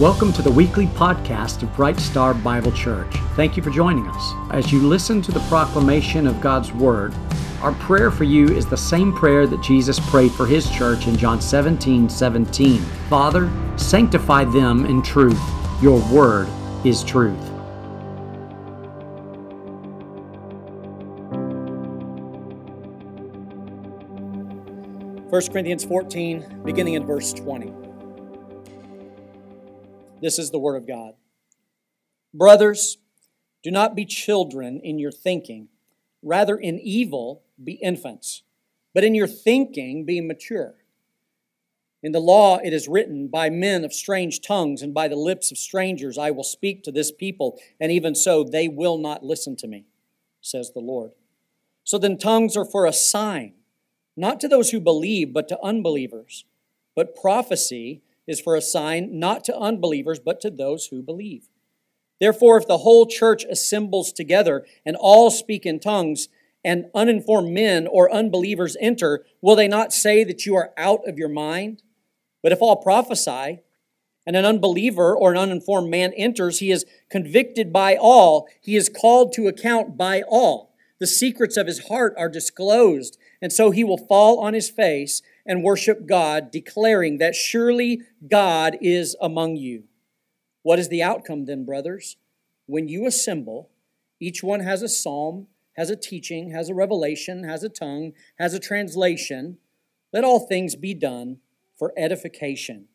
Welcome to the weekly podcast of Bright Star Bible Church. Thank you for joining us. As you listen to the proclamation of God's Word, our prayer for you is the same prayer that Jesus prayed for his church in John 17 17. Father, sanctify them in truth. Your Word is truth. 1 Corinthians 14, beginning in verse 20. This is the Word of God. Brothers, do not be children in your thinking, rather, in evil, be infants, but in your thinking, be mature. In the law it is written, By men of strange tongues and by the lips of strangers I will speak to this people, and even so they will not listen to me, says the Lord. So then tongues are for a sign not to those who believe, but to unbelievers. But prophecy is for a sign not to unbelievers, but to those who believe. Therefore, if the whole church assembles together and all speak in tongues, and uninformed men or unbelievers enter, will they not say that you are out of your mind? But if all prophesy, and an unbeliever or an uninformed man enters, he is convicted by all, he is called to account by all. The secrets of his heart are disclosed and so he will fall on his face and worship God, declaring that surely God is among you. What is the outcome then, brothers? When you assemble, each one has a psalm, has a teaching, has a revelation, has a tongue, has a translation. Let all things be done for edification.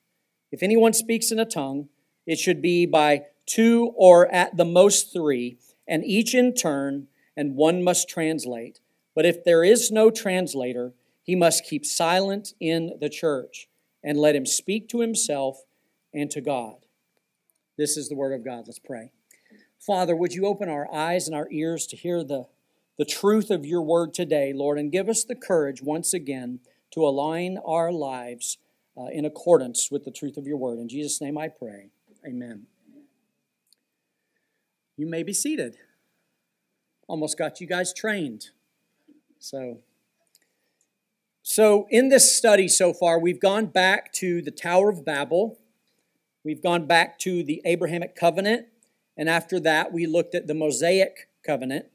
If anyone speaks in a tongue, it should be by two or at the most three, and each in turn, and one must translate. But if there is no translator, he must keep silent in the church and let him speak to himself and to God. This is the word of God. Let's pray. Father, would you open our eyes and our ears to hear the, the truth of your word today, Lord, and give us the courage once again to align our lives uh, in accordance with the truth of your word. In Jesus' name I pray. Amen. You may be seated. Almost got you guys trained. So, so in this study so far, we've gone back to the Tower of Babel. We've gone back to the Abrahamic covenant. And after that, we looked at the Mosaic covenant.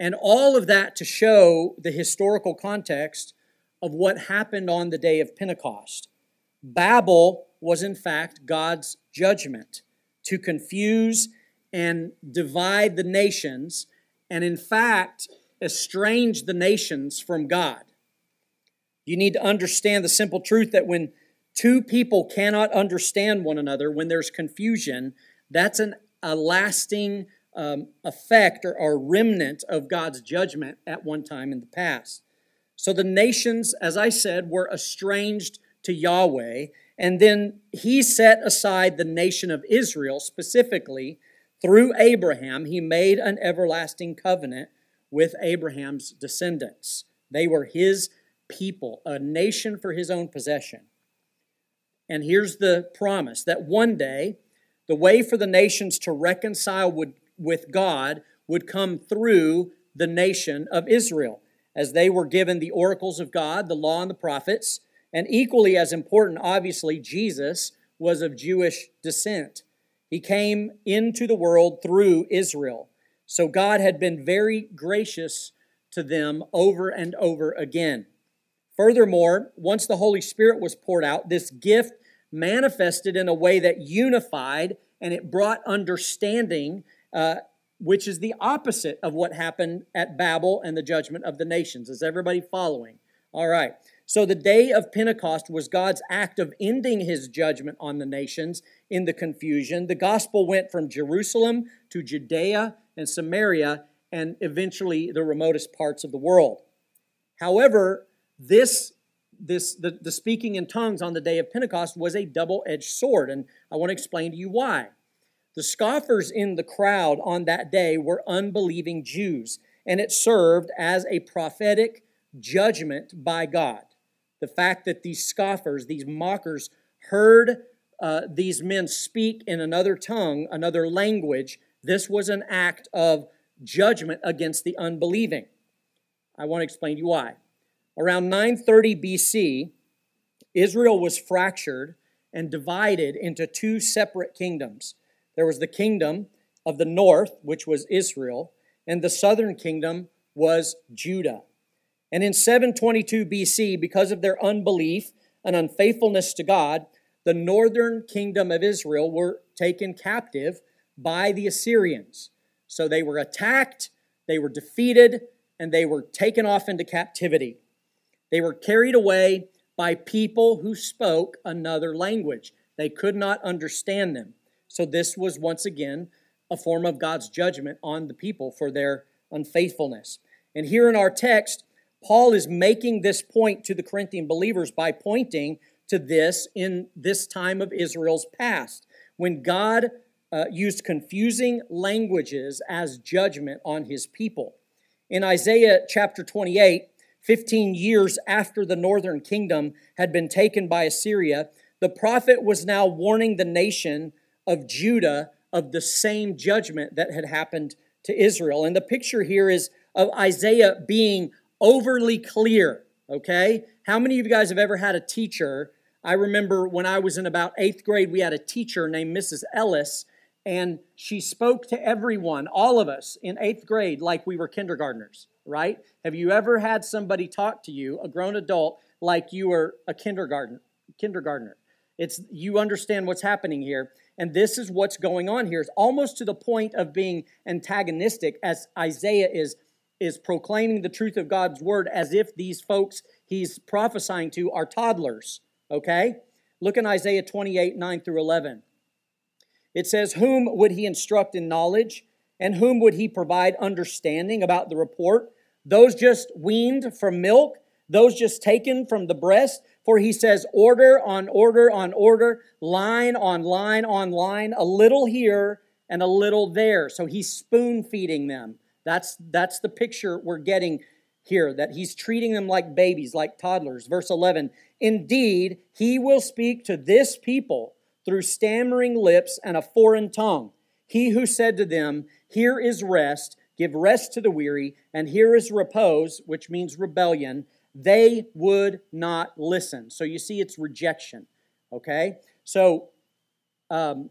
And all of that to show the historical context of what happened on the day of Pentecost. Babel was, in fact, God's judgment to confuse and divide the nations. And in fact, estrange the nations from God. You need to understand the simple truth that when two people cannot understand one another, when there's confusion, that's an, a lasting um, effect or, or remnant of God's judgment at one time in the past. So the nations, as I said, were estranged to Yahweh, and then he set aside the nation of Israel specifically through Abraham. He made an everlasting covenant with Abraham's descendants. They were his people, a nation for his own possession. And here's the promise that one day the way for the nations to reconcile would, with God would come through the nation of Israel, as they were given the oracles of God, the law, and the prophets. And equally as important, obviously, Jesus was of Jewish descent. He came into the world through Israel. So God had been very gracious to them over and over again. Furthermore, once the Holy Spirit was poured out, this gift manifested in a way that unified and it brought understanding, uh, which is the opposite of what happened at Babel and the judgment of the nations. Is everybody following? All right. So the day of Pentecost was God's act of ending his judgment on the nations in the confusion. The gospel went from Jerusalem to Judea and Samaria and eventually the remotest parts of the world. However, this this the, the speaking in tongues on the day of Pentecost was a double-edged sword, and I want to explain to you why. The scoffers in the crowd on that day were unbelieving Jews, and it served as a prophetic judgment by God. The fact that these scoffers, these mockers, heard uh, these men speak in another tongue, another language, this was an act of judgment against the unbelieving. I want to explain to you why. Around 930 BC, Israel was fractured and divided into two separate kingdoms. There was the kingdom of the north, which was Israel, and the southern kingdom was Judah. And in 722 BC, because of their unbelief and unfaithfulness to God, the northern kingdom of Israel were taken captive by the Assyrians. So they were attacked, they were defeated, and they were taken off into captivity. They were carried away by people who spoke another language. They could not understand them. So this was once again a form of God's judgment on the people for their unfaithfulness. And here in our text, Paul is making this point to the Corinthian believers by pointing to this in this time of Israel's past, when God uh, used confusing languages as judgment on his people. In Isaiah chapter 28, 15 years after the northern kingdom had been taken by Assyria, the prophet was now warning the nation of Judah of the same judgment that had happened to Israel. And the picture here is of Isaiah being overly clear, okay? How many of you guys have ever had a teacher? I remember when I was in about eighth grade, we had a teacher named Mrs. Ellis, and she spoke to everyone, all of us in eighth grade, like we were kindergartners, right? Have you ever had somebody talk to you, a grown adult, like you were a kindergarten, kindergartner? It's you understand what's happening here. And this is what's going on here. It's almost to the point of being antagonistic as Isaiah is, is proclaiming the truth of God's word as if these folks he's prophesying to are toddlers. Okay? Look in Isaiah 28 9 through 11. It says, Whom would he instruct in knowledge? And whom would he provide understanding about the report? Those just weaned from milk? Those just taken from the breast? For he says, order on order on order, line on line on line, a little here and a little there. So he's spoon feeding them. That's, that's the picture we're getting here, that he's treating them like babies, like toddlers. Verse 11 Indeed, he will speak to this people through stammering lips and a foreign tongue. He who said to them, Here is rest, give rest to the weary, and here is repose, which means rebellion they would not listen. So you see, it's rejection. Okay? So um,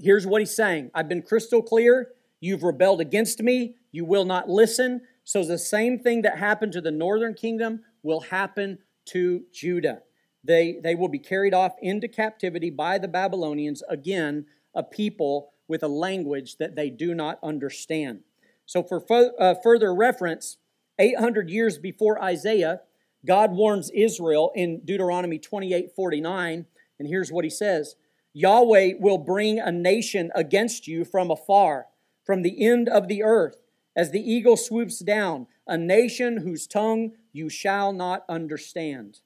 here's what he's saying I've been crystal clear. You've rebelled against me. You will not listen. So the same thing that happened to the northern kingdom will happen to Judah. They, they will be carried off into captivity by the Babylonians, again, a people with a language that they do not understand. So, for fo- uh, further reference, 800 years before Isaiah, God warns Israel in Deuteronomy 28 49, and here's what he says Yahweh will bring a nation against you from afar, from the end of the earth, as the eagle swoops down, a nation whose tongue you shall not understand.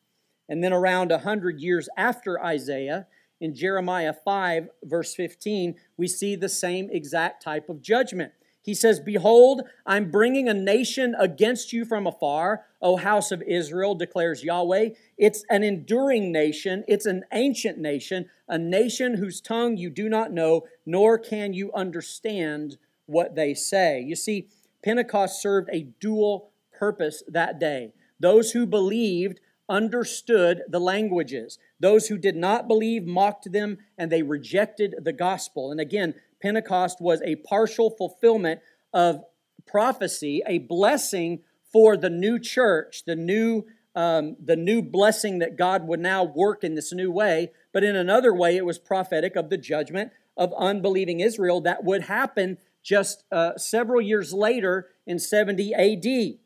And then around a hundred years after Isaiah, in Jeremiah 5, verse 15, we see the same exact type of judgment. He says, Behold, I'm bringing a nation against you from afar, O house of Israel, declares Yahweh. It's an enduring nation, it's an ancient nation, a nation whose tongue you do not know, nor can you understand what they say. You see, Pentecost served a dual purpose that day. Those who believed understood the languages. Those who did not believe mocked them and they rejected the gospel. And again, Pentecost was a partial fulfillment of prophecy, a blessing for the new church, the new um, the new blessing that God would now work in this new way. But in another way, it was prophetic of the judgment of unbelieving Israel that would happen just uh, several years later in 70 AD.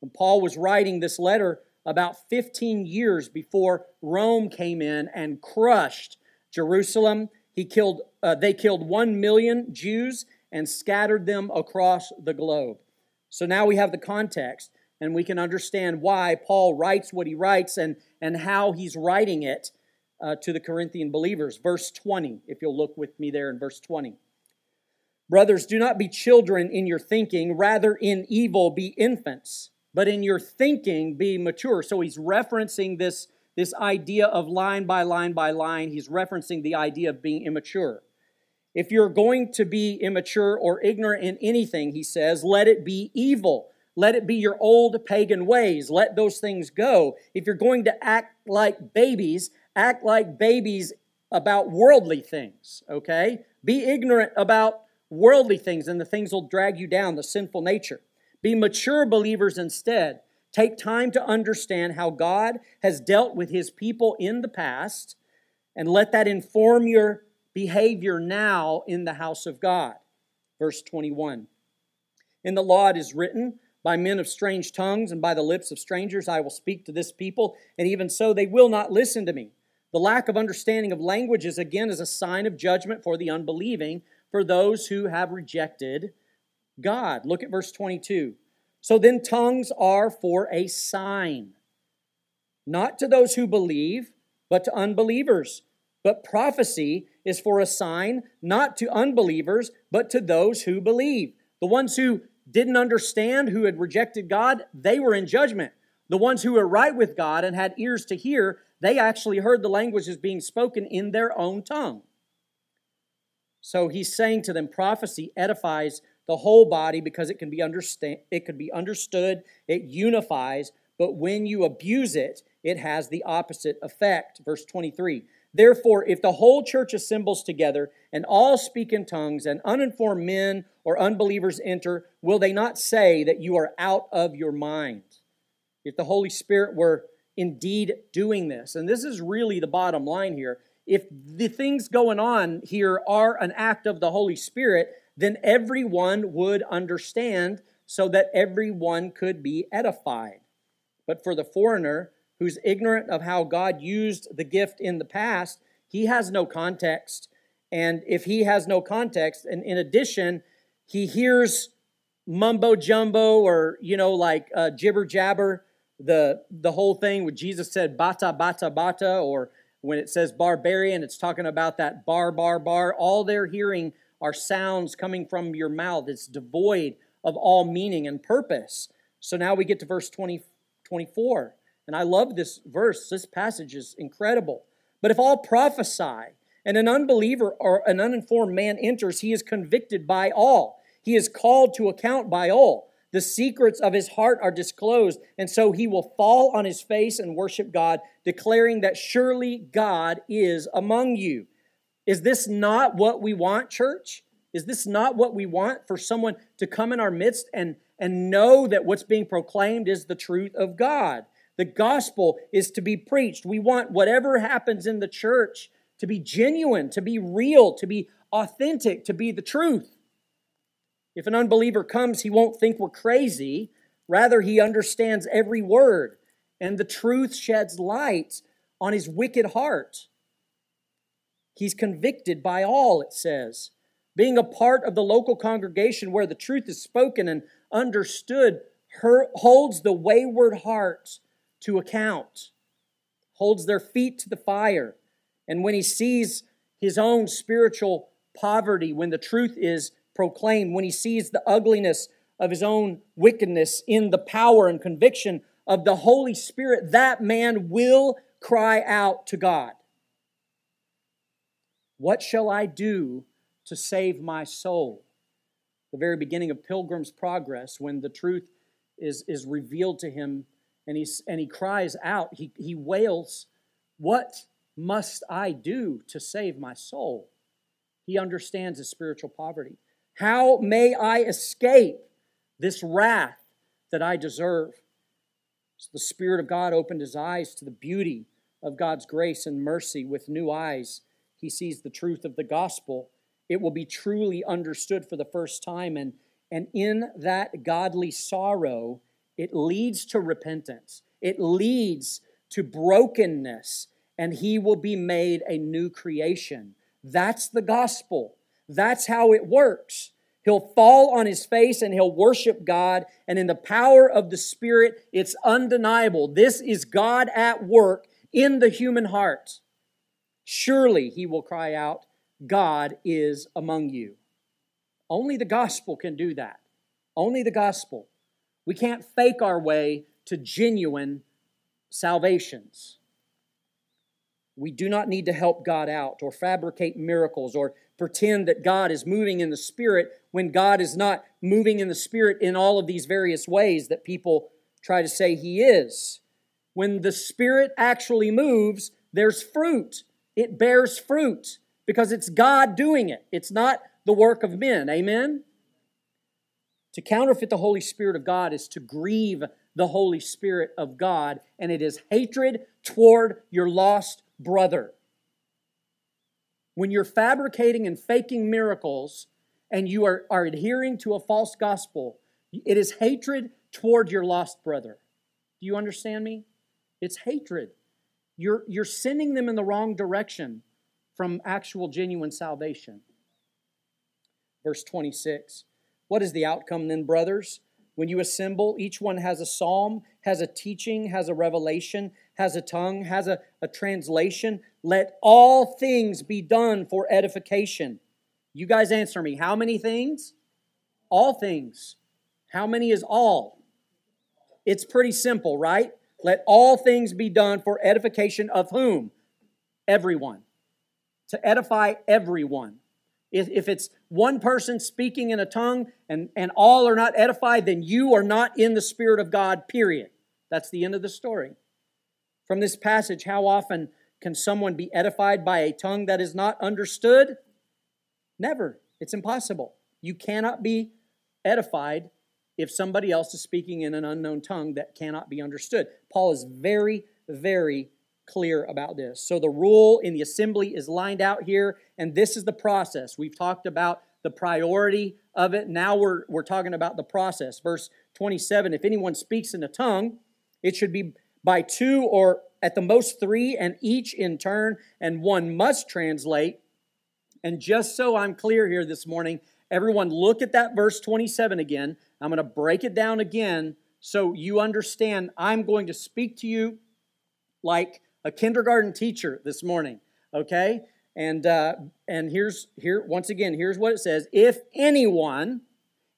When Paul was writing this letter about 15 years before Rome came in and crushed Jerusalem he killed, uh, they killed one million Jews and scattered them across the globe. So now we have the context and we can understand why Paul writes what he writes and, and how he's writing it uh, to the Corinthian believers. Verse 20, if you'll look with me there in verse 20. Brothers, do not be children in your thinking, rather in evil be infants, but in your thinking be mature. So he's referencing this this idea of line by line by line, he's referencing the idea of being immature. If you're going to be immature or ignorant in anything, he says, let it be evil. Let it be your old pagan ways. Let those things go. If you're going to act like babies, act like babies about worldly things, okay? Be ignorant about worldly things and the things will drag you down, the sinful nature. Be mature believers instead. Take time to understand how God has dealt with his people in the past and let that inform your behavior now in the house of God. Verse 21. In the law it is written, By men of strange tongues and by the lips of strangers I will speak to this people, and even so they will not listen to me. The lack of understanding of languages, again, is a sign of judgment for the unbelieving, for those who have rejected God. Look at verse 22. So then, tongues are for a sign, not to those who believe, but to unbelievers. But prophecy is for a sign, not to unbelievers, but to those who believe. The ones who didn't understand, who had rejected God, they were in judgment. The ones who were right with God and had ears to hear, they actually heard the languages being spoken in their own tongue. So he's saying to them, prophecy edifies the whole body because it can be understand it can be understood, it unifies, but when you abuse it, it has the opposite effect. Verse 23. Therefore, if the whole church assembles together and all speak in tongues, and uninformed men or unbelievers enter, will they not say that you are out of your mind? If the Holy Spirit were indeed doing this, and this is really the bottom line here, if the things going on here are an act of the Holy Spirit, then everyone would understand so that everyone could be edified. But for the foreigner who's ignorant of how God used the gift in the past, he has no context. And if he has no context, and in addition, he hears mumbo jumbo or, you know, like uh, jibber jabber, the, the whole thing where Jesus said bata, bata, bata, or when it says barbarian, it's talking about that bar, bar, bar. All they're hearing are sounds coming from your mouth. It's devoid of all meaning and purpose. So now we get to verse 20, 24. And I love this verse. This passage is incredible. But if all prophesy, and an unbeliever or an uninformed man enters, he is convicted by all. He is called to account by all. The secrets of his heart are disclosed, and so he will fall on his face and worship God, declaring that surely God is among you. Is this not what we want, church? Is this not what we want for someone to come in our midst and, and know that what's being proclaimed is the truth of God? The gospel is to be preached. We want whatever happens in the church to be genuine, to be real, to be authentic, to be the truth. If an unbeliever comes, he won't think we're crazy. Rather, he understands every word, and the truth sheds light on his wicked heart. He's convicted by all, it says. Being a part of the local congregation where the truth is spoken and understood her, holds the wayward heart to account, holds their feet to the fire. And when he sees his own spiritual poverty, when the truth is proclaimed when he sees the ugliness of his own wickedness in the power and conviction of the Holy Spirit, that man will cry out to God. What shall I do to save my soul? The very beginning of Pilgrim's Progress, when the truth is, is revealed to him and, he's, and he cries out, he, he wails, What must I do to save my soul? He understands his spiritual poverty. How may I escape this wrath that I deserve? So the Spirit of God opened his eyes to the beauty of God's grace and mercy with new eyes. He sees the truth of the gospel. It will be truly understood for the first time. And, and in that godly sorrow, it leads to repentance, it leads to brokenness, and he will be made a new creation. That's the gospel. That's how it works. He'll fall on his face and he'll worship God. And in the power of the Spirit, it's undeniable. This is God at work in the human heart. Surely he will cry out, God is among you. Only the gospel can do that. Only the gospel. We can't fake our way to genuine salvations. We do not need to help God out or fabricate miracles or pretend that God is moving in the Spirit when God is not moving in the Spirit in all of these various ways that people try to say He is. When the Spirit actually moves, there's fruit it bears fruit because it's God doing it. It's not the work of men. Amen? To counterfeit the Holy Spirit of God is to grieve the Holy Spirit of God, and it is hatred toward your lost brother. When you're fabricating and faking miracles and you are, are adhering to a false gospel, it is hatred toward your lost brother. Do you understand me? It's hatred. You're, you're sending them in the wrong direction from actual, genuine salvation. Verse 26. What is the outcome then, brothers? When you assemble, each one has a psalm, has a teaching, has a revelation, has a tongue, has a, a translation. Let all things be done for edification. You guys answer me. How many things? All things. How many is all? It's pretty simple, right? Let all things be done for edification of whom? Everyone. To edify everyone. If, if it's one person speaking in a tongue and, and all are not edified, then you are not in the Spirit of God, period. That's the end of the story. From this passage, how often can someone be edified by a tongue that is not understood? Never. It's impossible. You cannot be edified if somebody else is speaking in an unknown tongue that cannot be understood. Paul is very, very clear about this. So the rule in the assembly is lined out here, and this is the process. We've talked about the priority of it. Now we're, we're talking about the process. Verse 27 If anyone speaks in a tongue, it should be by two or at the most three, and each in turn, and one must translate. And just so I'm clear here this morning, everyone look at that verse 27 again. I'm going to break it down again so you understand I'm going to speak to you like a kindergarten teacher this morning, okay? And uh, and here's here once again here's what it says: If anyone,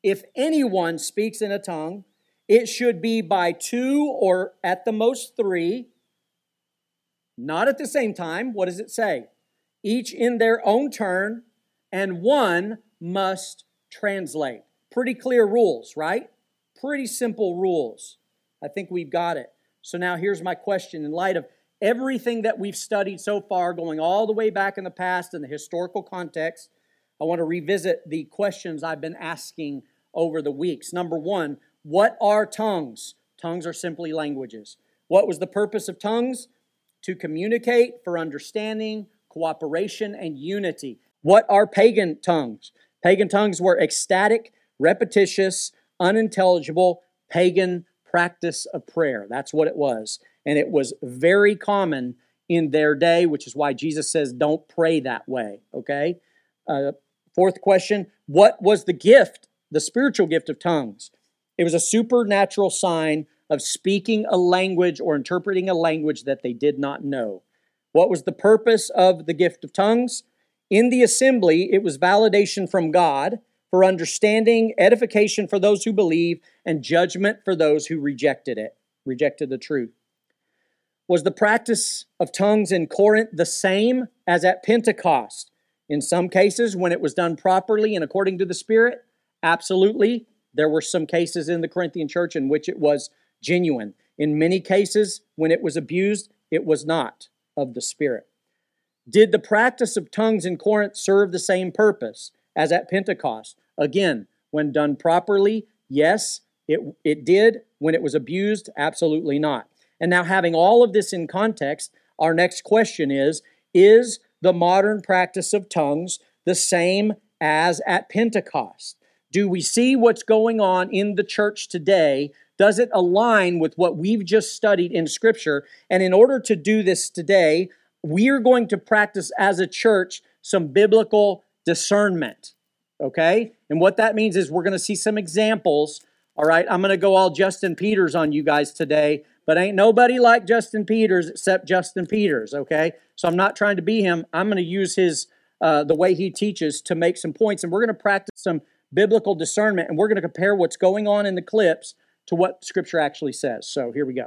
if anyone speaks in a tongue, it should be by two or at the most three, not at the same time. What does it say? Each in their own turn, and one must translate. Pretty clear rules, right? Pretty simple rules. I think we've got it. So now here's my question in light of everything that we've studied so far, going all the way back in the past in the historical context, I want to revisit the questions I've been asking over the weeks. Number one, what are tongues? Tongues are simply languages. What was the purpose of tongues? To communicate for understanding, cooperation, and unity. What are pagan tongues? Pagan tongues were ecstatic, repetitious, unintelligible, pagan practice of prayer. That's what it was. And it was very common in their day, which is why Jesus says, don't pray that way, okay? Uh, fourth question What was the gift, the spiritual gift of tongues? It was a supernatural sign of speaking a language or interpreting a language that they did not know. What was the purpose of the gift of tongues? In the assembly, it was validation from God for understanding, edification for those who believe, and judgment for those who rejected it, rejected the truth. Was the practice of tongues in Corinth the same as at Pentecost? In some cases, when it was done properly and according to the Spirit, absolutely. There were some cases in the Corinthian church in which it was genuine. In many cases, when it was abused, it was not of the Spirit. Did the practice of tongues in Corinth serve the same purpose as at Pentecost? Again, when done properly, yes, it, it did. When it was abused, absolutely not. And now, having all of this in context, our next question is Is the modern practice of tongues the same as at Pentecost? Do we see what's going on in the church today? Does it align with what we've just studied in Scripture? And in order to do this today, we are going to practice as a church some biblical discernment. Okay? And what that means is we're going to see some examples. All right, I'm going to go all Justin Peters on you guys today but ain't nobody like Justin Peters except Justin Peters, okay? So I'm not trying to be him. I'm going to use his uh, the way he teaches to make some points, and we're going to practice some biblical discernment, and we're going to compare what's going on in the clips to what Scripture actually says. So here we go.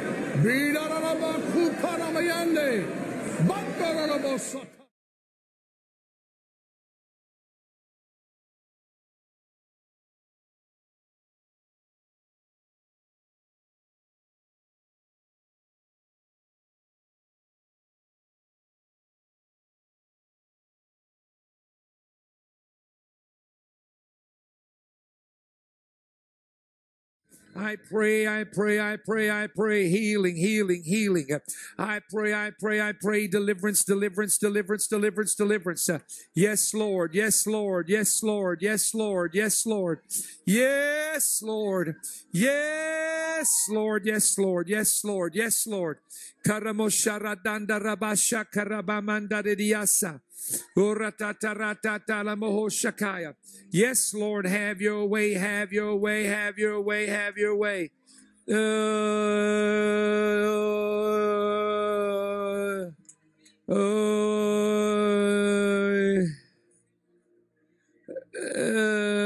ビラララバクパラマヤンデバッタララバサタ I pray, I pray, I pray, I pray, healing, healing, healing. I pray, I pray, I pray, deliverance, deliverance, deliverance, deliverance, deliverance. Yes, Lord, yes, Lord, yes, Lord, yes, Lord, yes, Lord, yes, Lord, yes, Lord, yes, Lord, yes, Lord, yes, Lord. Karamosharadanda rabasha karabamanda diasa. Uratataratatalamahosakaya. Yes, Lord, have your way, have your way, have your way, have your way. Uh, uh, uh,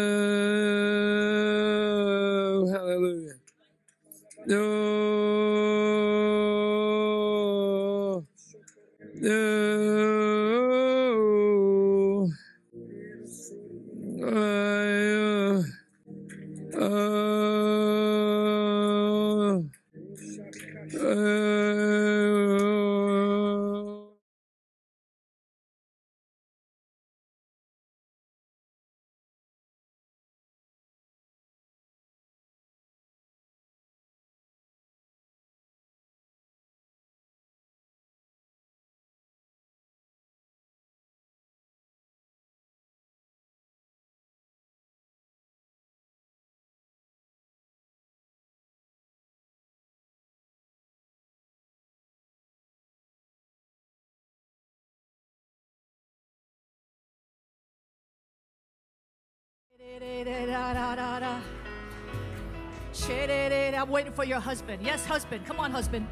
I'm waiting for your husband. Yes, husband. Come on, husband.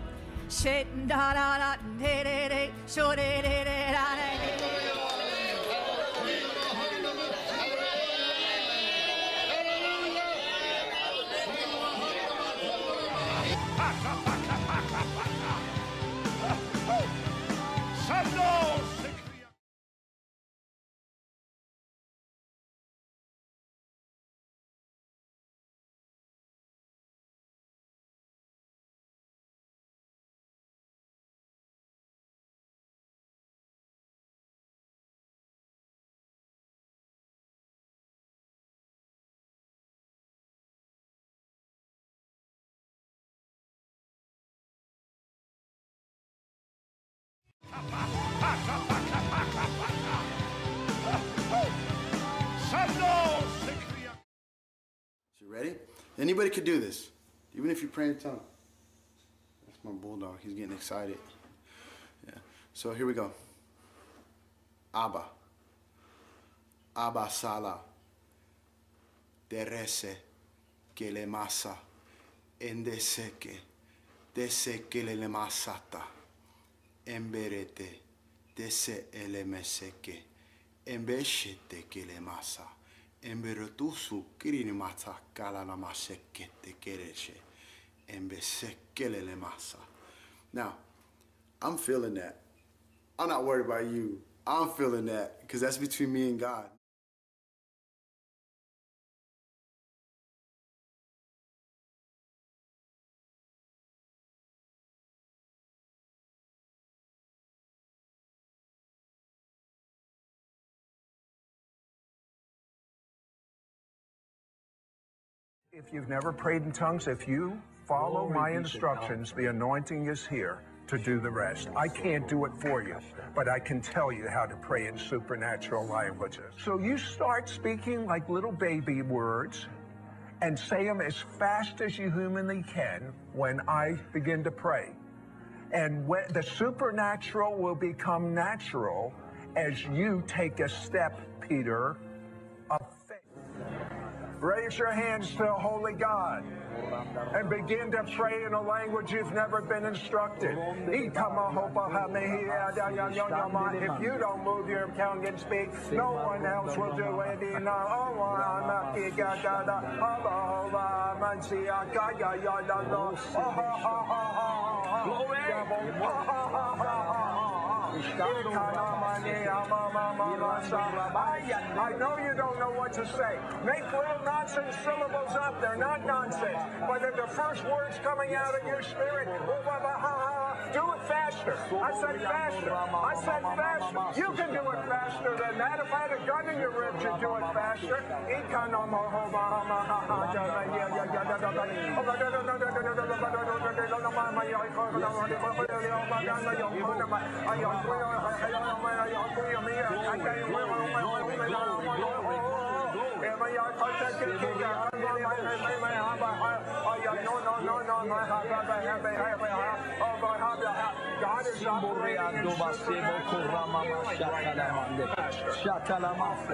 Anybody could do this, even if you pray in tongue. That's my bulldog. He's getting excited. Yeah. So here we go. Abba. Abba Sala. Derese que le masa. Endeseke. Le masata. Emberete. Dese ele meseke. Embeshete que le masa. Emberetusu kirini mata kala na masekete kereshe. Embesekele le masa. Now, I'm feeling that. I'm not worried about you. I'm feeling that because that's between me and God. If you've never prayed in tongues, if you follow my instructions, the anointing is here to do the rest. I can't do it for you, but I can tell you how to pray in supernatural languages. So you start speaking like little baby words and say them as fast as you humanly can when I begin to pray. And when, the supernatural will become natural as you take a step, Peter, of. Raise your hands to Holy God and begin to pray in a language you've never been instructed. If you don't move your tongue and speak, no one else will do it. I know you don't know what to say. Make little nonsense syllables up. They're not nonsense. But if the first words coming out of your spirit, do it faster. I said faster. I said faster. You can do it faster than that. If I had a gun in your ribs, you'd do it faster.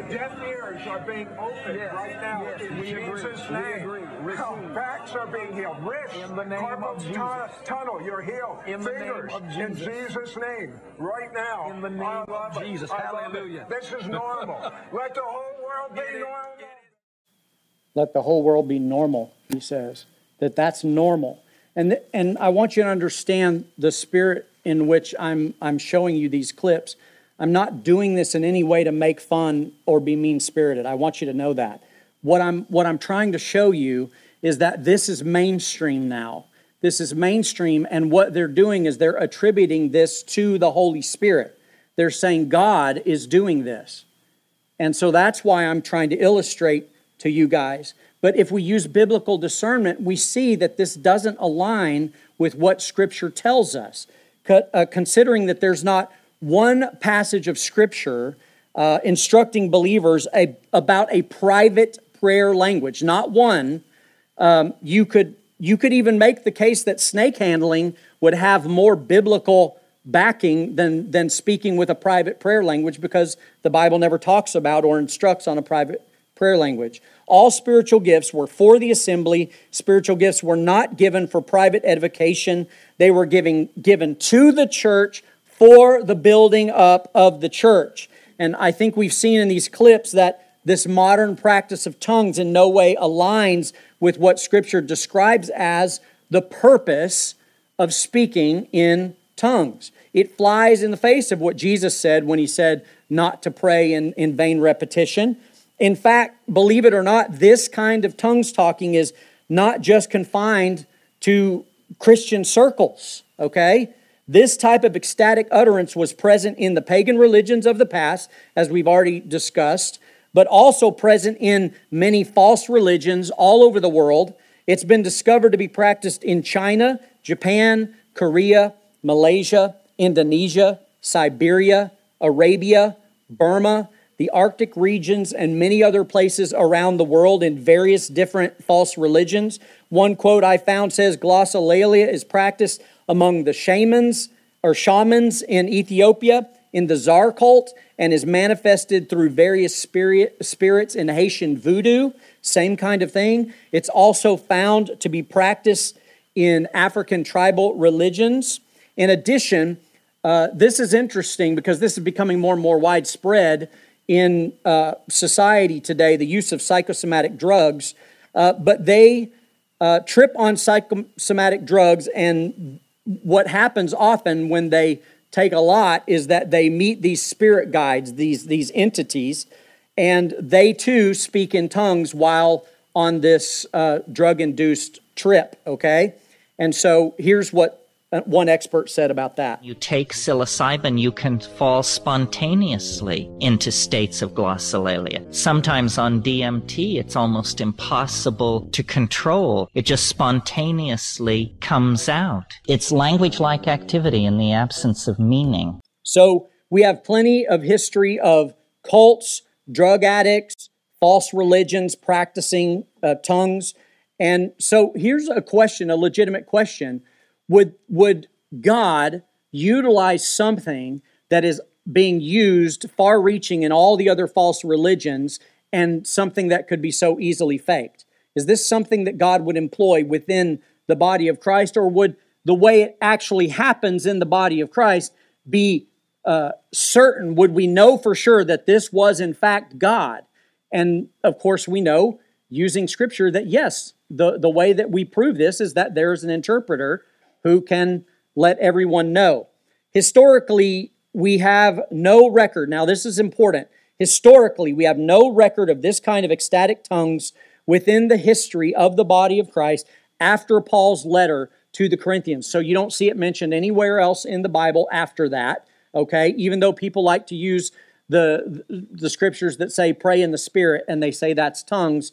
Deaf ears are being opened right now in Jesus' name. Backs are being healed. Wrists, carpal tu- tunnel, you're healed. In the name Fingers, of in Jesus. Jesus' name, right now. In the name of. Jesus. I. Hallelujah. This is normal. Let the whole world be normal. let the whole world be normal he says that that's normal. And and i want you to understand the spirit in which i'm i'm showing you these clips. I'm not doing this in any way to make fun or be mean spirited i want you to know that. What i'm what i'm trying to show you is that this is mainstream now. This is mainstream and what they're doing is they're attributing this to the holy spirit. They're saying god is doing this. And so that's why I'm trying to illustrate to you guys. But if we use biblical discernment, we see that this doesn't align with what Scripture tells us. Uh, considering that there's not one passage of Scripture uh, instructing believers a, about a private prayer language, not one, um, you could you could even make the case that snake handling would have more biblical backing than than speaking with a private prayer language because the Bible never talks about or instructs on a private prayer language. All spiritual gifts were for the assembly. Spiritual gifts were not given for private edification. They were giving, given to the church for the building up of the church. And I think we've seen in these clips that this modern practice of tongues in no way aligns with what Scripture describes as the purpose of speaking in tongues. It flies in the face of what Jesus said when he said not to pray in, in vain repetition. In fact, believe it or not, this kind of tongues talking is not just confined to Christian circles, okay? This type of ecstatic utterance was present in the pagan religions of the past, as we've already discussed, but also present in many false religions all over the world. It's been discovered to be practiced in China, Japan, Korea, Malaysia, Indonesia, Siberia, Arabia, Burma, the Arctic regions, and many other places around the world in various different false religions. One quote I found says glossolalia is practiced among the shamans or shamans in Ethiopia, in the Zar cult, and is manifested through various spirit, spirits in Haitian voodoo. Same kind of thing. It's also found to be practiced in African tribal religions. In addition, uh, this is interesting because this is becoming more and more widespread in uh, society today, the use of psychosomatic drugs, uh, but they uh, trip on psychosomatic drugs, and what happens often when they take a lot is that they meet these spirit guides, these, these entities, and they too speak in tongues while on this uh, drug induced trip, okay? And so here's what one expert said about that. You take psilocybin, you can fall spontaneously into states of glossolalia. Sometimes on DMT, it's almost impossible to control. It just spontaneously comes out. It's language-like activity in the absence of meaning. So we have plenty of history of cults, drug addicts, false religions practicing uh, tongues. And so here's a question, a legitimate question. Would, would God utilize something that is being used far reaching in all the other false religions and something that could be so easily faked? Is this something that God would employ within the body of Christ, or would the way it actually happens in the body of Christ be uh, certain? Would we know for sure that this was in fact God? And of course, we know using Scripture that yes, the, the way that we prove this is that there's an interpreter who can let everyone know. Historically, we have no record. Now, this is important. Historically, we have no record of this kind of ecstatic tongues within the history of the body of Christ after Paul's letter to the Corinthians. So you don't see it mentioned anywhere else in the Bible after that, okay? Even though people like to use the the scriptures that say pray in the spirit and they say that's tongues,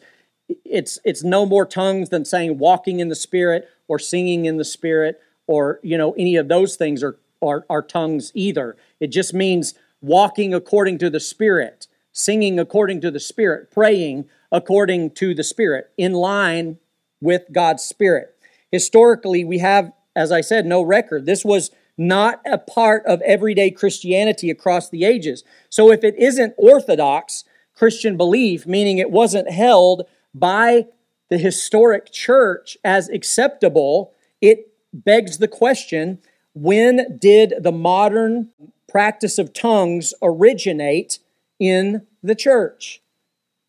it's it's no more tongues than saying walking in the spirit or singing in the spirit or you know any of those things are are, are tongues either. It just means walking according to the spirit, singing according to the spirit, praying according to the spirit, in line with God's spirit. Historically, we have, as I said, no record. This was not a part of everyday Christianity across the ages. So if it isn't orthodox Christian belief, meaning it wasn't held by the historic church as acceptable, it begs the question when did the modern practice of tongues originate in the church?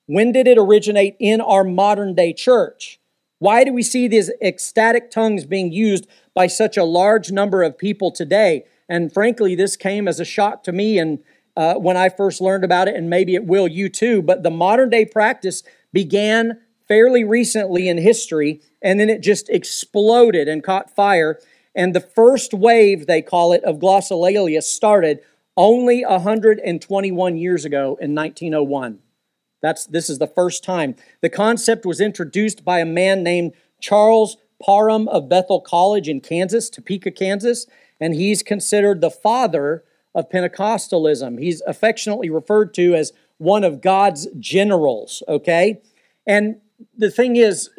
When did it originate in our modern day church? Why do we see these ecstatic tongues being used by such a large number of people today? And frankly, this came as a shock to me and uh, when I first learned about it, and maybe it will you too. But the modern day practice began fairly recently in history, and then it just exploded and caught fire. And the first wave, they call it, of glossolalia started only 121 years ago in 1901. That's this is the first time. The concept was introduced by a man named Charles Parham of Bethel College in Kansas, Topeka, Kansas, and he's considered the father of Pentecostalism. He's affectionately referred to as one of God's generals, okay? And the thing is,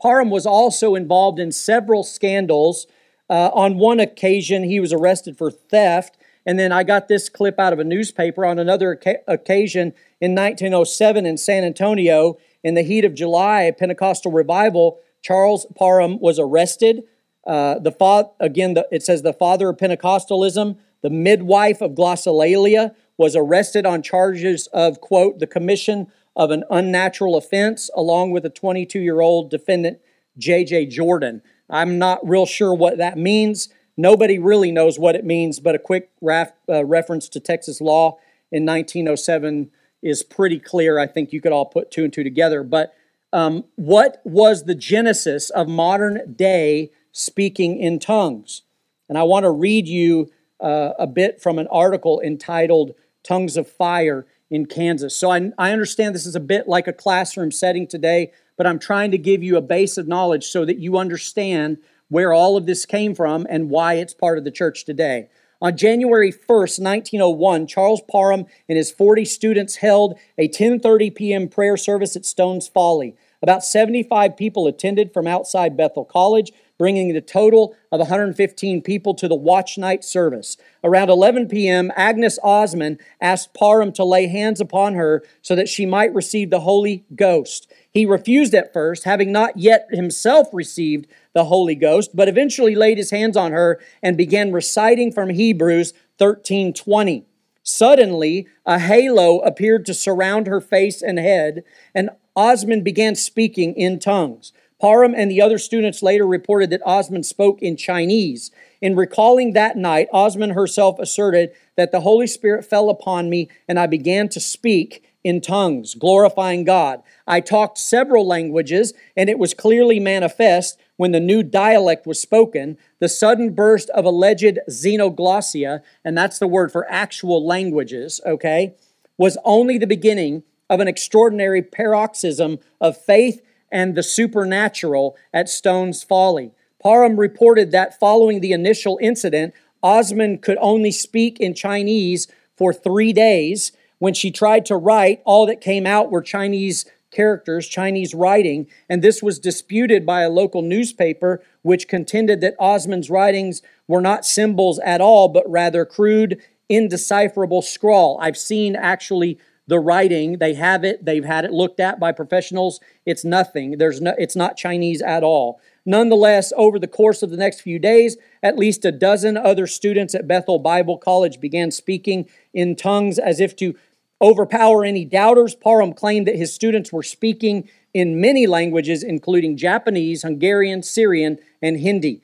Parham was also involved in several scandals. Uh, on one occasion, he was arrested for theft. And then I got this clip out of a newspaper on another occasion in 1907 in San Antonio. In the heat of July, a Pentecostal revival, Charles Parham was arrested. Uh, the fa- again, the, it says the father of Pentecostalism, the midwife of glossolalia, was arrested on charges of quote the commission of an unnatural offense, along with a 22 year old defendant, J.J. Jordan. I'm not real sure what that means. Nobody really knows what it means, but a quick raf- uh, reference to Texas law in 1907 is pretty clear. I think you could all put two and two together. But um, what was the genesis of modern day speaking in tongues? And I want to read you uh, a bit from an article entitled Tongues of Fire in Kansas. So I, I understand this is a bit like a classroom setting today, but I'm trying to give you a base of knowledge so that you understand where all of this came from and why it's part of the church today. On January 1st, 1901, Charles Parham and his 40 students held a 10:30 p.m. prayer service at Stones Folly. About 75 people attended from outside Bethel College, bringing the total of 115 people to the watch night service. Around 11 p.m., Agnes Ozman asked Parham to lay hands upon her so that she might receive the Holy Ghost. He refused at first, having not yet himself received the Holy Ghost, but eventually laid his hands on her and began reciting from Hebrews 13:20. Suddenly, a halo appeared to surround her face and head, and Ozman began speaking in tongues. Parham and the other students later reported that Ozman spoke in Chinese. In recalling that night, Ozman herself asserted that the Holy Spirit fell upon me and I began to speak in tongues, glorifying God. I talked several languages, and it was clearly manifest when the new dialect was spoken. The sudden burst of alleged xenoglossia, and that's the word for actual languages, okay, was only the beginning of an extraordinary paroxysm of faith and the supernatural at Stone's Folly. Parham reported that following the initial incident, Ozman could only speak in Chinese for three days. When she tried to write, all that came out were Chinese characters, Chinese writing, and this was disputed by a local newspaper, which contended that Ozman's writings were not symbols at all, but rather crude, indecipherable scrawl. I've seen actually the writing. They have it. They've had it looked at by professionals. It's nothing. There's no. It's not Chinese at all. Nonetheless, over the course of the next few days, at least a dozen other students at Bethel Bible College began speaking in tongues as if to overpower any doubters. Parham claimed that his students were speaking in many languages, including Japanese, Hungarian, Syrian, and Hindi.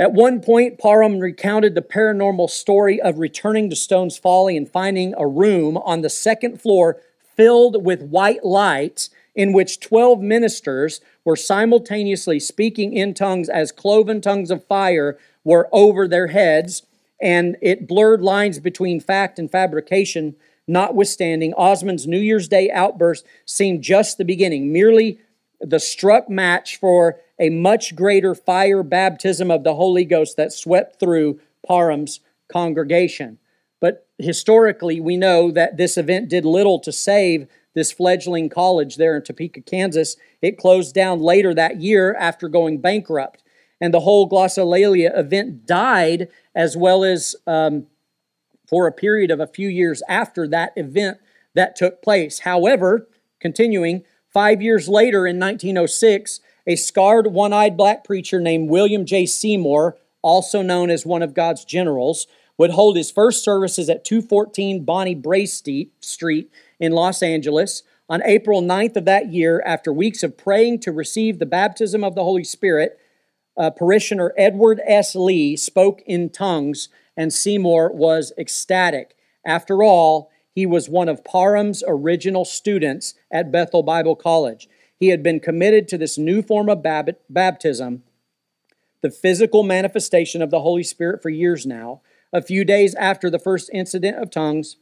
At one point, Parham recounted the paranormal story of returning to Stone's Folly and finding a room on the second floor filled with white lights in which 12 ministers were simultaneously speaking in tongues as cloven tongues of fire were over their heads, and it blurred lines between fact and fabrication. Notwithstanding, Ozman's New Year's Day outburst seemed just the beginning, merely the struck match for a much greater fire baptism of the Holy Ghost that swept through Parham's congregation. But historically, we know that this event did little to save this fledgling college there in Topeka, Kansas. It closed down later that year after going bankrupt. And the whole glossolalia event died, as well as um, for a period of a few years after that event that took place. However, continuing, five years later in 1906, a scarred, one eyed black preacher named William J. Seymour, also known as one of God's generals, would hold his first services at 214 Bonnie Brae Street in Los Angeles. On April 9th of that year, after weeks of praying to receive the baptism of the Holy Spirit, uh, parishioner Edward S. Lee spoke in tongues, and Seymour was ecstatic. After all, he was one of Parham's original students at Bethel Bible College. He had been committed to this new form of baptism, the physical manifestation of the Holy Spirit, for years now. A few days after the first incident of tongues,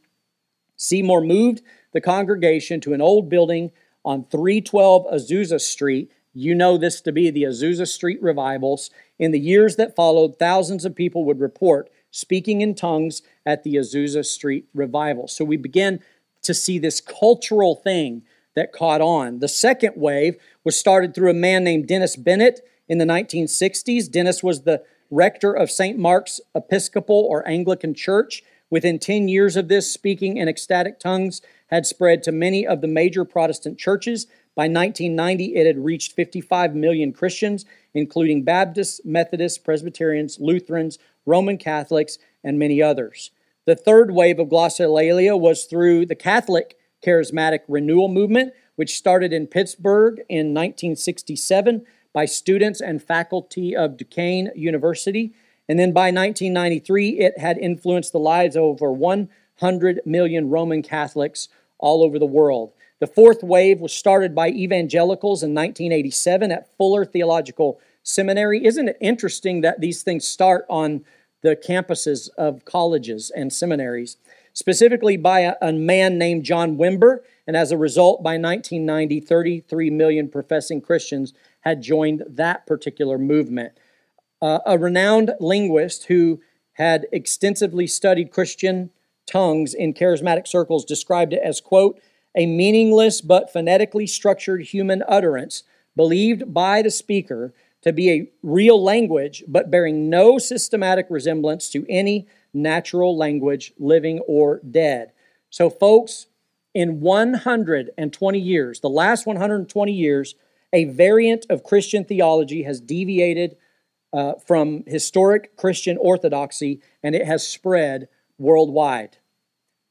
Seymour moved the congregation to an old building on 312 Azusa Street. You know this to be the Azusa Street revivals. In the years that followed, thousands of people would report speaking in tongues at the Azusa Street revival. So we begin to see this cultural thing that caught on. The second wave was started through a man named Dennis Bennett in the 1960s. Dennis was the rector of St. Mark's Episcopal or Anglican Church. Within 10 years of this, speaking in ecstatic tongues had spread to many of the major Protestant churches. By 1990, it had reached 55 million Christians, including Baptists, Methodists, Presbyterians, Lutherans, Roman Catholics, and many others. The third wave of glossolalia was through the Catholic charismatic renewal movement, which started in Pittsburgh in 1967 by students and faculty of Duquesne University. And then by 1993, it had influenced the lives of over 100 million Roman Catholics all over the world. The fourth wave was started by evangelicals in 1987 at Fuller Theological Seminary. Isn't it interesting that these things start on the campuses of colleges and seminaries? specifically by a, a man named John Wimber. And as a result, by 1990, 33 million professing Christians had joined that particular movement. Uh, a renowned linguist who had extensively studied Christian tongues in charismatic circles described it as, quote, a meaningless but phonetically structured human utterance believed by the speaker to be a real language, but bearing no systematic resemblance to any natural language, living or dead. So, folks, in 120 years, the last 120 years, a variant of Christian theology has deviated uh, from historic Christian orthodoxy and it has spread worldwide.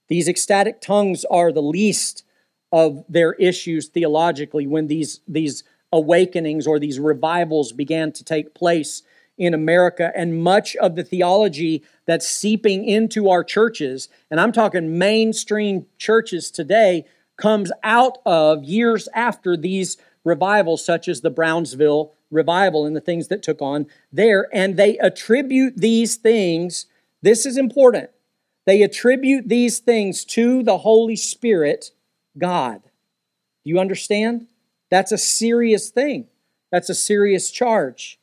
These ecstatic tongues are the least of their issues theologically when these, these awakenings or these revivals began to take place in America, and much of the theology that's seeping into our churches, and I'm talking mainstream churches today, comes out of years after these revivals, such as the Brownsville revival and the things that took on there. And they attribute these things, this is important, they attribute these things to the Holy Spirit, God. Do you understand? That's a serious thing. That's a serious charge.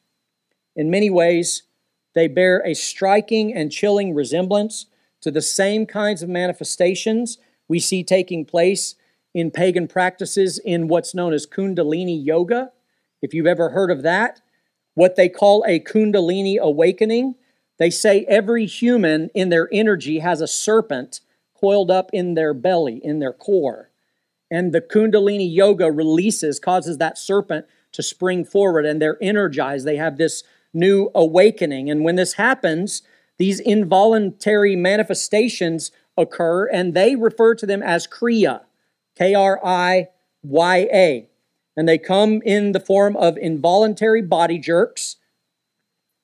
In many ways, they bear a striking and chilling resemblance to the same kinds of manifestations we see taking place in pagan practices in what's known as Kundalini Yoga. If you've ever heard of that, what they call a Kundalini awakening, they say every human in their energy has a serpent coiled up in their belly, in their core. And the Kundalini yoga releases, causes that serpent to spring forward, and they're energized. They have this new awakening. And when this happens, these involuntary manifestations occur, and they refer to them as Kriya, K R I Y A. And they come in the form of involuntary body jerks,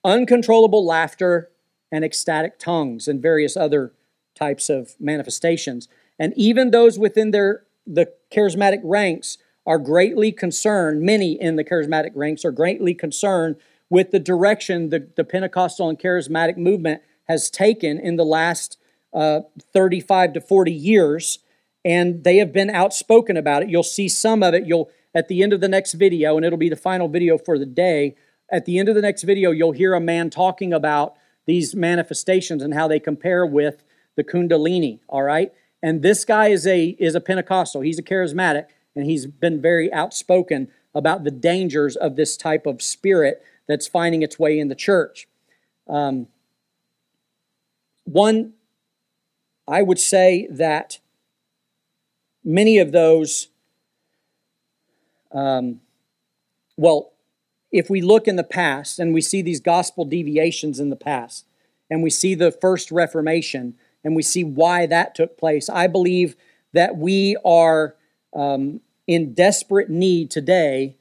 uncontrollable laughter, and ecstatic tongues, and various other types of manifestations. And even those within their the charismatic ranks are greatly concerned, many in the charismatic ranks are greatly concerned with the direction the, the Pentecostal and charismatic movement has taken in the last uh, 35 to 40 years. And they have been outspoken about it. You'll see some of it. You'll at the end of the next video, and it'll be the final video for the day. At the end of the next video, you'll hear a man talking about these manifestations and how they compare with the Kundalini. All right, and this guy is a is a Pentecostal. He's a charismatic, and he's been very outspoken about the dangers of this type of spirit that's finding its way in the church. Um, one, I would say that many of those, um, well, if we look in the past and we see these gospel deviations in the past, and we see the first Reformation, and we see why that took place, I believe that we are um, in desperate need today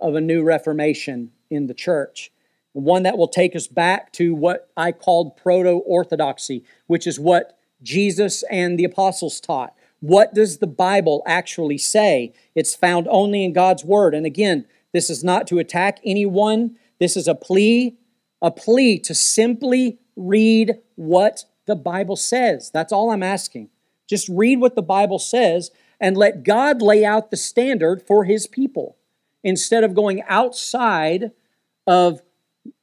of a new Reformation in the church. One that will take us back to what I called proto orthodoxy, which is what Jesus and the apostles taught. What does the Bible actually say? It's found only in God's Word. And again, this is not to attack anyone. This is a plea, a plea to simply read what the Bible says. That's all I'm asking. Just read what the Bible says and let God lay out the standard for his people instead of going outside of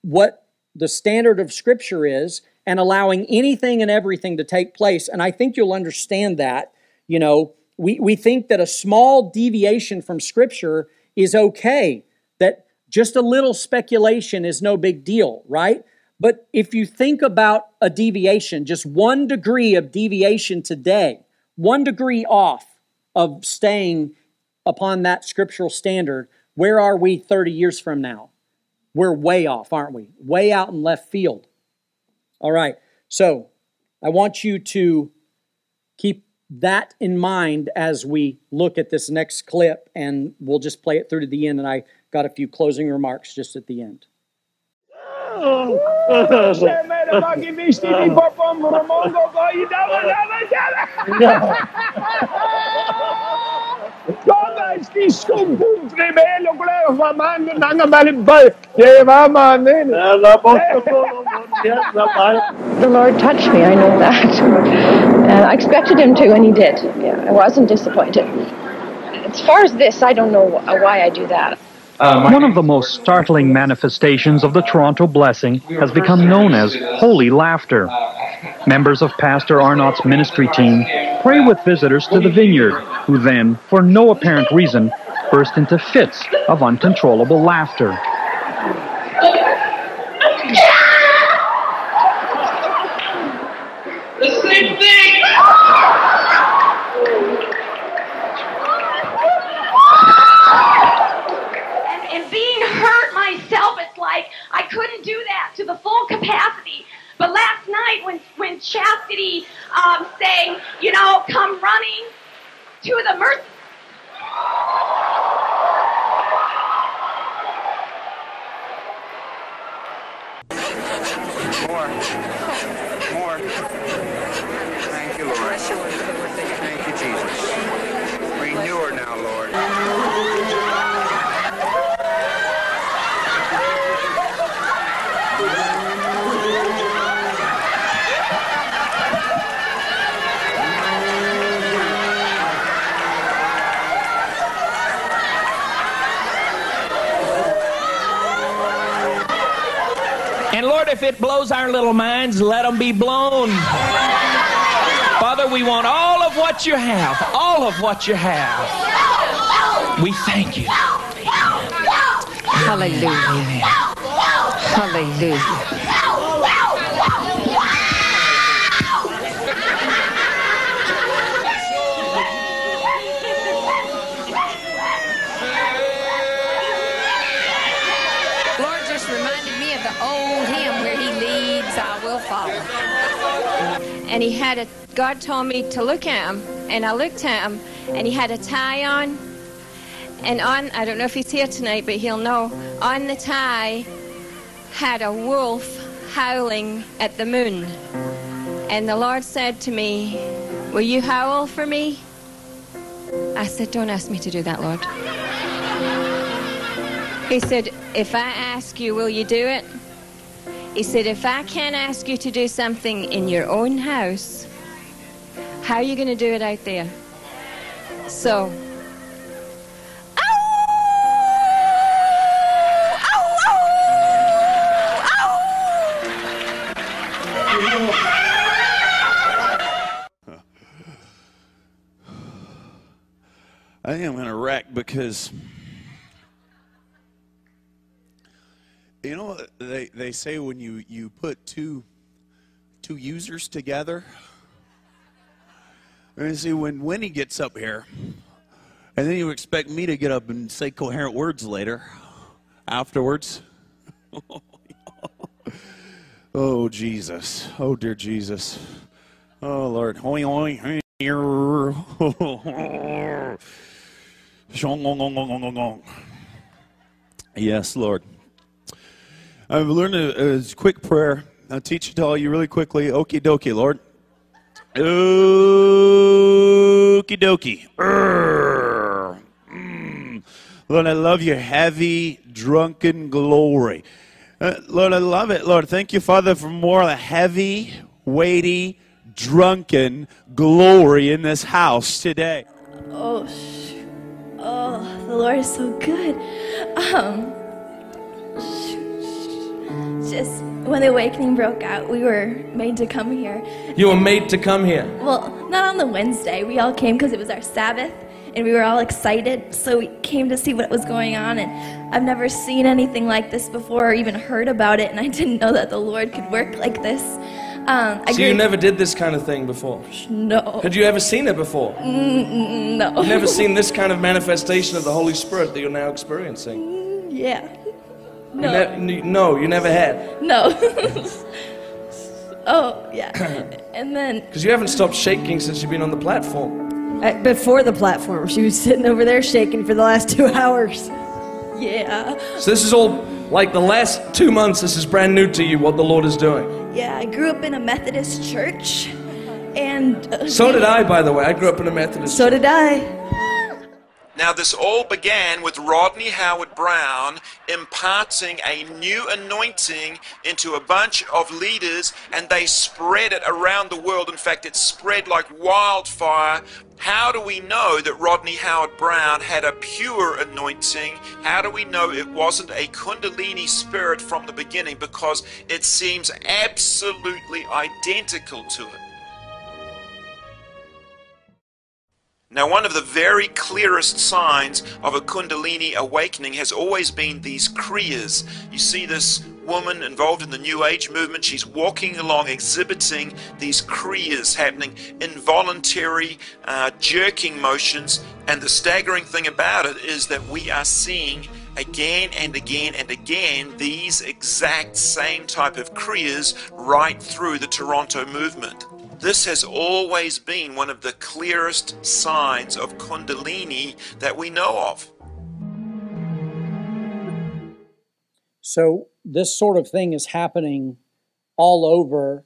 what the standard of Scripture is and allowing anything and everything to take place. And I think you'll understand that. You know, we, we think that a small deviation from Scripture is okay, that just a little speculation is no big deal, right? But if you think about a deviation, just one degree of deviation today, one degree off of staying upon that scriptural standard, where are we 30 years from now? We're way off, aren't we? Way out in left field. All right, so I want you to keep that in mind as we look at this next clip, and we'll just play it through to the end. And I got a few closing remarks just at the end. The Lord touched me, I know that. And uh, I expected Him to, and He did. Yeah, I wasn't disappointed. As far as this, I don't know why I do that. Uh, One of the most startling manifestations of the Toronto blessing has become known as holy laughter. Members of Pastor Arnott's ministry team pray with visitors to the vineyard, who then, for no apparent reason, burst into fits of uncontrollable laughter. The same thing! and, and being hurt myself, it's like I couldn't do that to the full capacity. But last night, when when Chastity um, sang, you know, come running to the mercy. Thank you, Lord. Thank you, Jesus. Renew her now, Lord. And Lord, if it blows our little minds, let them be blown. Father, we want all of what you have, all of what you have. We thank you. Hallelujah. Hallelujah. He had a, God told me to look at him, and I looked at him, and he had a tie on. And on, I don't know if he's here tonight, but he'll know, on the tie had a wolf howling at the moon. And the Lord said to me, Will you howl for me? I said, Don't ask me to do that, Lord. He said, If I ask you, will you do it? He said, If I can't ask you to do something in your own house, how are you going to do it out there? So, I think I'm going to wreck because you know they, they say when you, you put two two users together. And see when Winnie gets up here, and then you expect me to get up and say coherent words later, afterwards. oh Jesus! Oh dear Jesus! Oh Lord! Hoi hoi hoi. Yes, Lord. I've learned a, a quick prayer. I'll teach it to all you really quickly. Okie dokie, Lord. Okie dokie. Mm. Lord, I love your heavy, drunken glory. Uh, Lord, I love it. Lord, thank you, Father, for more of the heavy, weighty, drunken glory in this house today. Oh, shoot. Oh, the Lord is so good. Um, just when the awakening broke out, we were made to come here. You were made to come here. Well, not on the Wednesday. We all came because it was our Sabbath, and we were all excited. So we came to see what was going on, and I've never seen anything like this before or even heard about it, and I didn't know that the Lord could work like this. Um, I So you never did this kind of thing before? No. Had you ever seen it before? Mm, no. You've never seen this kind of manifestation of the Holy Spirit that you're now experiencing? Yeah. You No. ne- no, you never had. No. oh, yeah. And then Because you haven't stopped shaking since you've been on the platform. Uh, Before the platform, she was sitting over there shaking for the last two hours. Yeah. So this is all like the last two months, this is brand new to you, what the Lord is doing. Yeah, I grew up in a Methodist church, and uh, So did I, by the way. I grew up in a Methodist. So did I. Now, this all began with Rodney Howard-Browne imparting a new anointing into a bunch of leaders, and they spread it around the world. In fact, it spread like wildfire. How do we know that Rodney Howard-Browne had a pure anointing? How do we know it wasn't a Kundalini spirit from the beginning? Because it seems absolutely identical to it. Now, one of the very clearest signs of a Kundalini awakening has always been these Kriyas. You see this woman involved in the New Age movement, she's walking along exhibiting these Kriyas happening, involuntary uh, jerking motions. And the staggering thing about it is that we are seeing again and again and again these exact same type of Kriyas right through the Toronto movement. This has always been one of the clearest signs of Kundalini that we know of. So this sort of thing is happening all over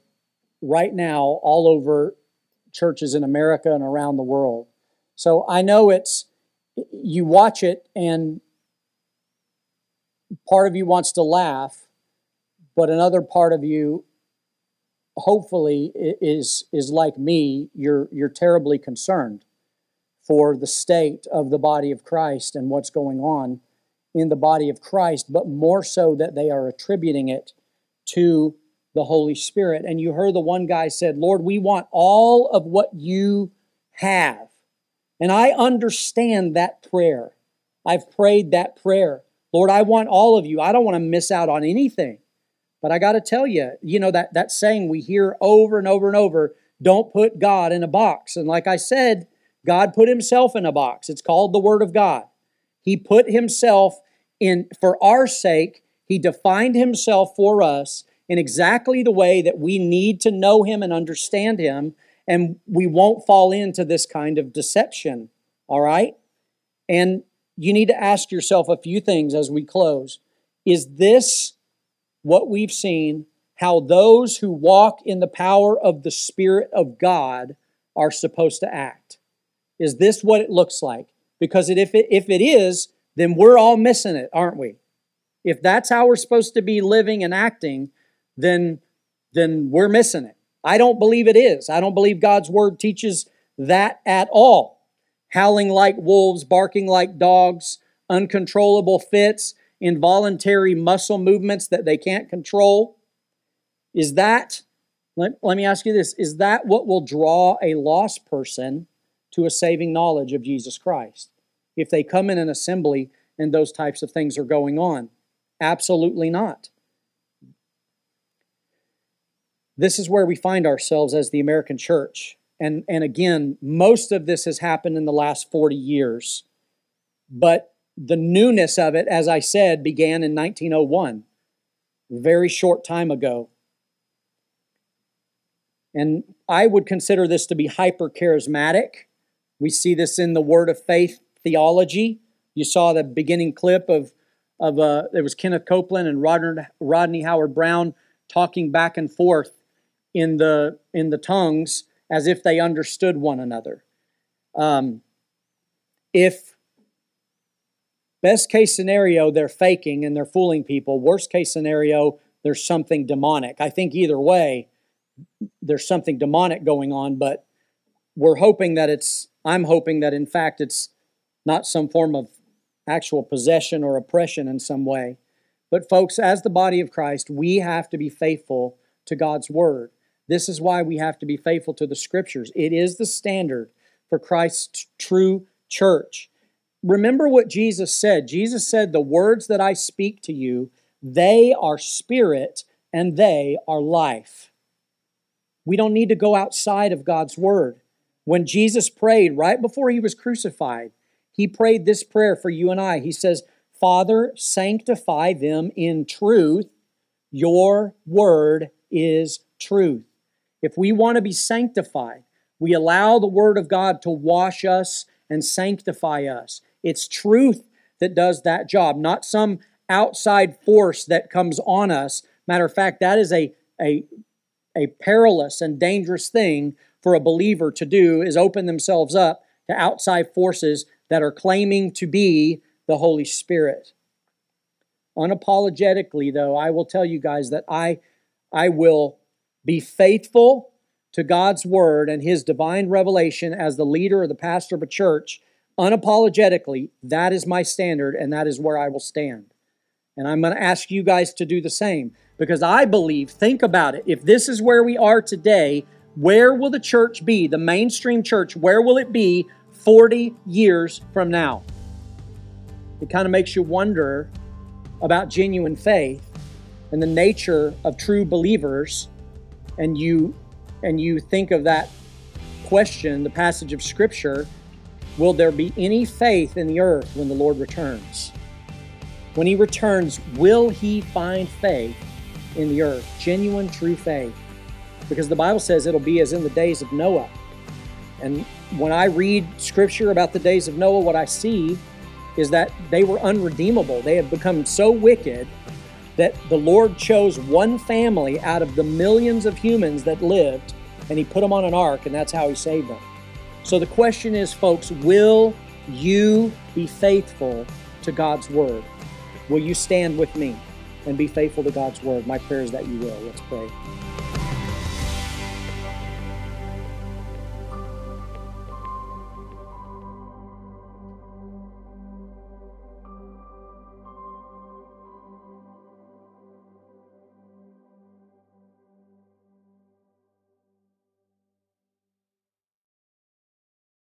right now, all over churches in America and around the world. So I know it's you watch it and part of you wants to laugh, but another part of you hopefully is is like me, you're you're terribly concerned for the state of the body of Christ and what's going on in the body of Christ, but more so that they are attributing it to the Holy Spirit. And you heard the one guy said, Lord, we want all of what you have. And I understand that prayer. I've prayed that prayer. Lord, I want all of you. I don't want to miss out on anything. But I got to tell you, you know, that, that saying we hear over and over and over don't put God in a box. And like I said, God put himself in a box. It's called the Word of God. He put himself in, for our sake, he defined himself for us in exactly the way that we need to know him and understand him, and we won't fall into this kind of deception. All right? And you need to ask yourself a few things as we close. Is this what we've seen? How those who walk in the power of the Spirit of God are supposed to act? Is this what it looks like? Because if it, if it is, then we're all missing it, aren't we? If that's how we're supposed to be living and acting, then, then we're missing it. I don't believe it is. I don't believe God's word teaches that at all. Howling like wolves, barking like dogs, uncontrollable fits, involuntary muscle movements that they can't control. Is that, let, let me ask you this, is that what will draw a lost person to a saving knowledge of Jesus Christ? If they come in an assembly and those types of things are going on? Absolutely not. This is where we find ourselves as the American church. And, and again, most of this has happened in the last 40 years. But the newness of it, as I said, began in 1901, a very short time ago. And I would consider this to be hyper charismatic. We see this in the Word of Faith theology. You saw the beginning clip of, of uh, there was Kenneth Copeland and Rodney, Rodney Howard-Browne talking back and forth in the in the tongues as if they understood one another. Um, if best case scenario they're faking and they're fooling people, worst case scenario there's something demonic. I think either way there's something demonic going on, but we're hoping that it's I'm hoping that in fact it's not some form of actual possession or oppression in some way. But folks, as the body of Christ, we have to be faithful to God's word. This is why we have to be faithful to the scriptures. It is the standard for Christ's true church. Remember what Jesus said. Jesus said, The words that I speak to you, they are spirit and they are life. We don't need to go outside of God's word. When Jesus prayed right before he was crucified, he prayed this prayer for you and I. He says, Father, sanctify them in truth. Your word is truth. If we want to be sanctified, we allow the Word of God to wash us and sanctify us. It's truth that does that job, not some outside force that comes on us. Matter of fact, that is a, a, a perilous and dangerous thing for a believer to do is open themselves up to outside forces that are claiming to be the Holy Spirit. Unapologetically, though, I will tell you guys that I, I will be faithful to God's word and his divine revelation as the leader or the pastor of a church unapologetically. That is my standard, and that is where I will stand. And I'm going to ask you guys to do the same because I believe, think about it, if this is where we are today, where will the church be, the mainstream church, where will it be 40 years from now? It kind of makes you wonder about genuine faith and the nature of true believers and you and you think of that question, the passage of scripture, will there be any faith in the earth when the Lord returns? When he returns, will he find faith in the earth? Genuine, true faith. Because the Bible says it'll be as in the days of Noah. And when I read scripture about the days of Noah, what I see is that they were unredeemable. They had become so wicked that the Lord chose one family out of the millions of humans that lived and he put them on an ark and that's how he saved them. So the question is, folks, will you be faithful to God's word? Will you stand with me and be faithful to God's word? My prayer is that you will. Let's pray.